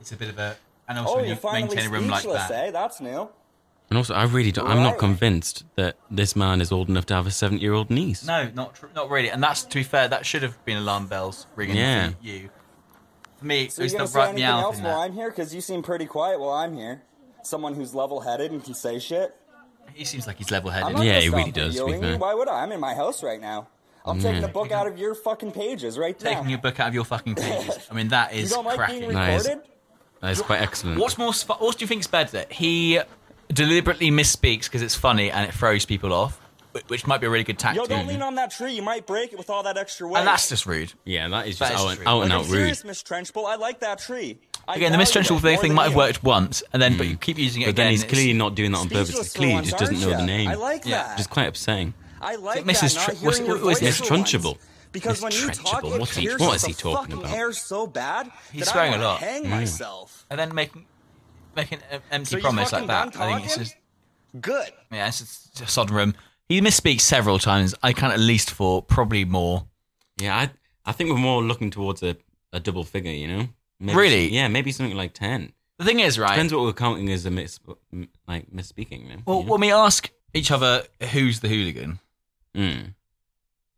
It's a bit of a. And also, Oh, when you're finally maintain a room like speechless, that. eh? That's new. And also, I really don't. I'm not convinced that this man is old enough to have a seven-year-old niece. No, not tr- not really. And that's to be fair, that should have been alarm bells ringing Yeah. for you. For me, So it was you the gonna say right anything meow else while That. I'm here? Because you seem pretty quiet while I'm here. Someone who's level-headed and can say shit. He seems like he's I'm level-headed. not Yeah, he really does, to be fair. Why would I? I'm in my house right now. I'm Mm. taking the book out of your fucking pages right now. Taking your book out of your fucking pages. I mean, that is you don't like cracking. being That is- recorded? That is quite excellent. What's more? What do you think's better? He deliberately misspeaks because it's funny and it throws people off, wh- which might be a really good tactic. Yo, don't lean on that tree. You might break it with all that extra weight. and that's just rude. Yeah, that is That just is out, true. out and like, out I'm rude. serious, Miss Trenchbull. I like that tree. I Again, the Miss Trenchbull thing thing might have worked once, and then but you keep using it But again. then he's clearly not doing that on purpose. Speechless It's clearly he just doesn't know the name. ya? I like Yeah. that. Which is quite upsetting. I like Mrs. that. Tr- Not what's- hearing what's Miss for. Trunchable? Because when you talk, Trunchable, it what's he- pierces what is he the talking fucking about? air so bad He's that swearing I a wanna lot. hang Mm. myself. and then making making an empty So promise like that. I think it's just Good. yeah, it's just a sodden room. He misspeaks several times. I count at least four, probably more. Yeah, I I think we're more looking towards a, a double figure, you know? Maybe Really? yeah, maybe something like 10. The thing is, right? Depends what we're counting as a miss, like misspeaking. You know? Well, when we ask each other who's the hooligan, Mm.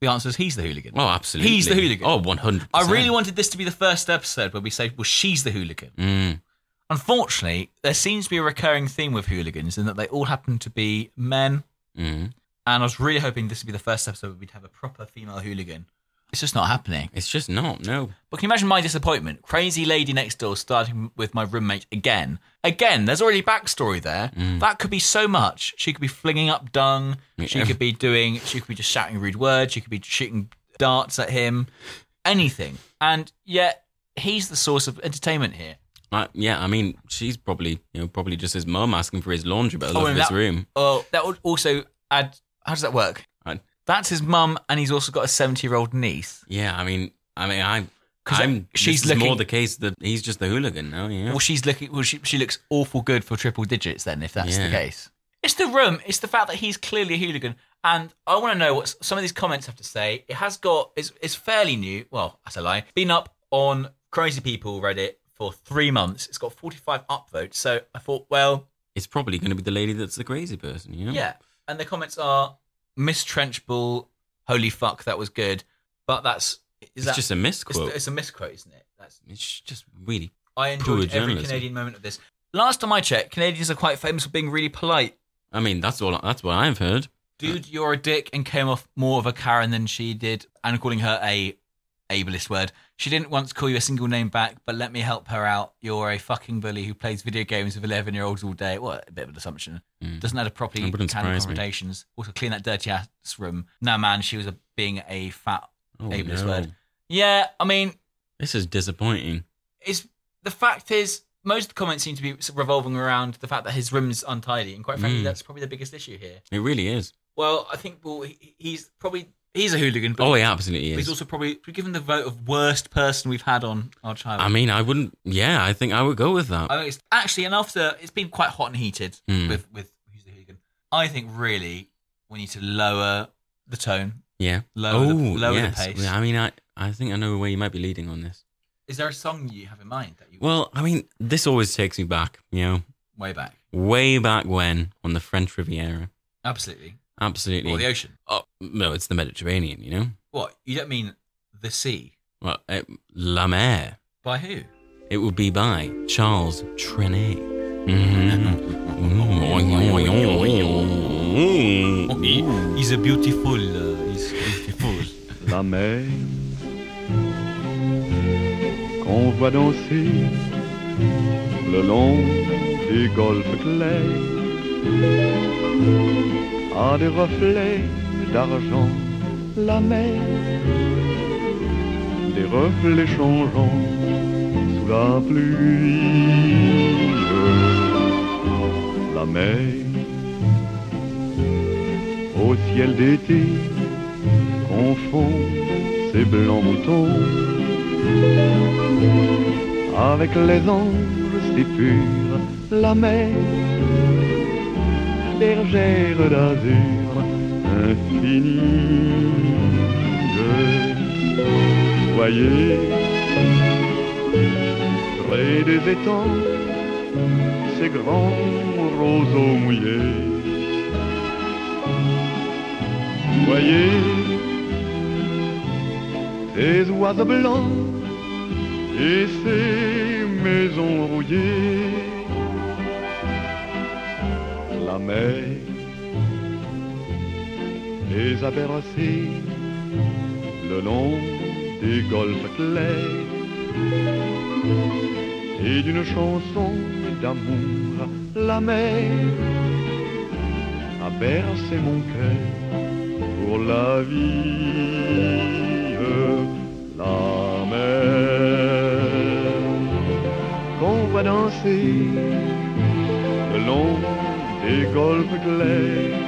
the answer is he's the hooligan. Oh, absolutely. He's the hooligan. Oh, 100%. I really wanted this to be the first episode where we say, well, she's the hooligan. Mm. Unfortunately, there seems to be a recurring theme with hooligans in that they all happen to be men. Mm. And I was really hoping this would be the first episode where we'd have a proper female hooligan. It's just not happening. It's just not, no. But can you imagine my disappointment? Crazy lady next door starting with my roommate again. Again, there's already backstory there. That could be so much. She could be flinging up dung. She could be doing. She could be just shouting rude words. She could be shooting darts at him. Anything. And yet he's the source of entertainment here. Uh, yeah, I mean, she's probably, you know, probably just his mum asking for his laundry, but I love and his room. Oh, that would also add. How does that work? I- That's his mum, and he's also got a seventy-year-old niece. Yeah, I mean, I mean, I, 'Cause uh, I'm. she's is more looking- the case that he's just the hooligan now. Yeah. Well, she's looking. Well, she she looks awful good for triple digits. Then, if that's the Yeah. case, it's the room. It's the fact that he's clearly a hooligan, and I want to know what some of these comments have to say. It has got. It's it's fairly new. Well, that's a lie. Been up on Crazy People Reddit for three months. It's got forty-five upvotes. So I thought, well, it's probably going to be the lady that's the crazy person. You know. yeah. And the comments are Miss Trenchbull. Holy fuck, that was good. But that's is It's that, just a misquote. It's, it's a misquote, isn't it? That's It's just really. I enjoyed every. Canadian moment of this. Last time I checked, Canadians are quite famous for being really polite. I mean, that's all. That's what I've heard. Dude, you're a dick, and came off more of a Karen than she did, and calling her a ableist word. She didn't once call you a single name back, but let me help her out. You're a fucking bully who plays video games with 11 year olds all day. What a bit of an assumption. Doesn't know a properly handle surprise me. Also, clean that dirty ass room. No, man, she was a, being a fat Oh, ableist no. word. Yeah, I mean, This is disappointing. it's the fact is most of the comments seem to be revolving around the fact that his room's untidy, and quite frankly, Mm. that's probably the biggest issue here. It really is. Well, I think well, he's probably he's a hooligan. But Oh, he absolutely but He's is. also probably given the vote of worst person we've had on our child. I mean, I wouldn't. Yeah, I think I would go with that. I think it's actually, and after it's been quite hot and heated Mm. with with who's the hooligan. I think really we need to lower the tone. Yeah. Lower the- oh, lower the pace. Yeah, I mean, I, I think I know where you might be leading on this. Is there a song you have in mind that you Well, I mean, this always takes me back, you know, way back? way back when on the French Riviera. Absolutely. Absolutely. Or the ocean. Oh, no, it's the Mediterranean, you know? What you don't mean the sea? Well, uh, La Mer. By who? It would be by Charles Trenet. Mhm. He's a beautiful. Uh, he's beautiful. La mer qu'on voit danser le long des golfes clairs, à des reflets d'argent, la mer, des reflets changeants sous la pluie, la mer, au ciel d'été, confond ses blancs moutons avec les anges si purs, la mer, bergère d'azur Voyez, près des étangs, ces grands roseaux mouillés. Voyez, ces oiseaux blancs et ces maisons rouillées. La mer les a bercés le long des golfes clairs et d'une chanson d'amour la mer a bercé mon cœur pour la vie. La mer qu'on voit danser le long des golfes clairs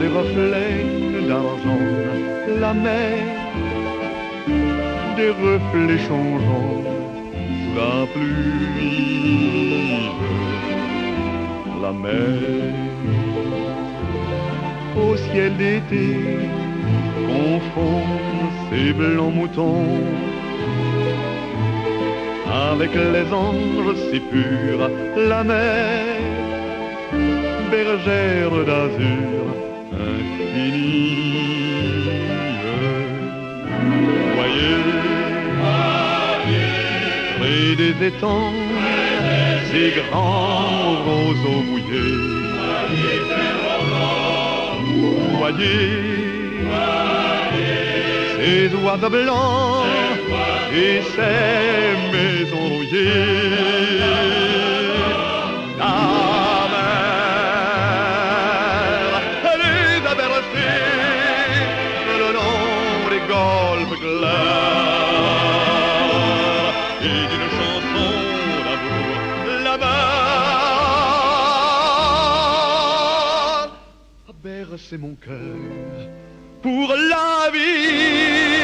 des reflets d'argent, la mer, des reflets changeants la pluie, la mer, au ciel d'été, confond ses blancs moutons. Avec les anges si purs, la mer, bergère d'azur infinie. Voyez, près des étangs, ces grands roseaux mouillés. Voyez, ces oiseaux blancs et ces maisons rouillées. Bercé mon cœur pour la vie.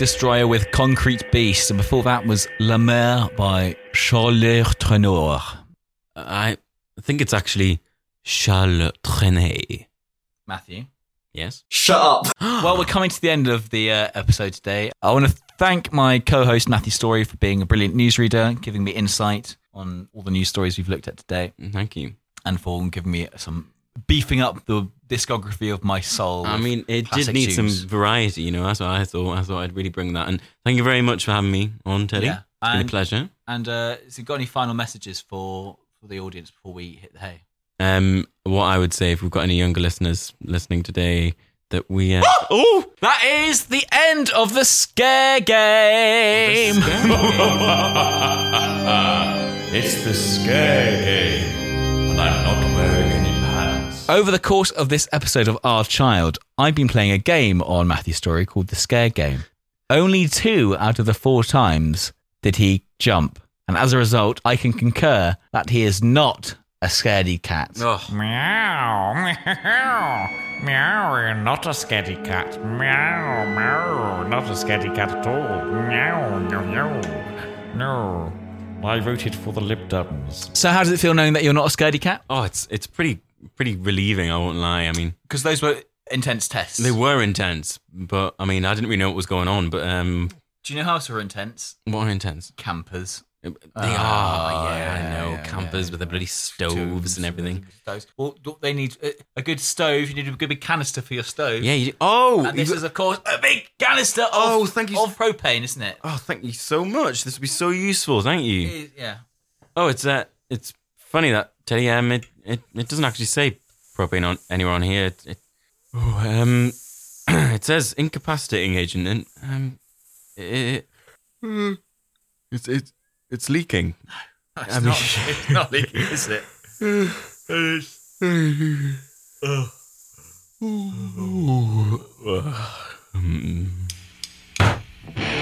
Destroyer with Concrete Beast, and before that was La Mer by Charles Trenor. I think it's actually Charles Trenet. Matthew. Yes. Shut up. well, we're coming to the end of the uh, episode today. I want to thank my co-host Matthew Story for being a brilliant newsreader, giving me insight on all the news stories we've looked at today, Thank you. and for giving me some beefing up the discography of my soul. I mean, it did classic need some variety, you know. That's what I thought. I thought I'd really bring that. And thank you very much for having me on, Teddy. Yeah. It's been a And- pleasure. And uh, has he got any final messages for for the audience before we hit the hay? Um, what I would say if we've got any younger listeners listening today, that we. Uh, oh, That is the end of the scare game. It's the scare game, and I'm not wearing any pants. Over the course of this episode of Our Child, I've been playing a game on Matthew's story called the Scare Game. Only two out of the four times did he jump, and as a result, I can concur that he is not a scaredy cat. Oh. Meow, meow, meow, you're not a scaredy cat. Meow, meow, not a scaredy cat at all. Meow, meow, meow. No, I voted for the Lib Dems. So, how does it feel knowing that you're not a scaredy cat? oh, it's it's pretty pretty relieving. I won't lie. I mean, Because those were intense tests. they were intense, but I mean, I didn't really know what was going on. But um, Do you know how else were intense? what are intense? Campers. They Ah, are, yeah, I know. yeah, Campers yeah. with their bloody stoves and everything. Stoves. Well, they need a- a good stove. You need a good big canister for your stove. Yeah. You, oh, And this you- is, of course, a big canister of, Oh, thank you. of propane, isn't it? oh, thank you so much. This would be so useful. Thank you. It- yeah. Oh, it's uh, it's funny that Teddy. Um, it, it, it doesn't actually say propane on anywhere on here. It, it, oh, um, it says incapacitating agent, and um, it, it it's it's it's leaking. It's, I mean- not, it's not leaking, is it? Hmm.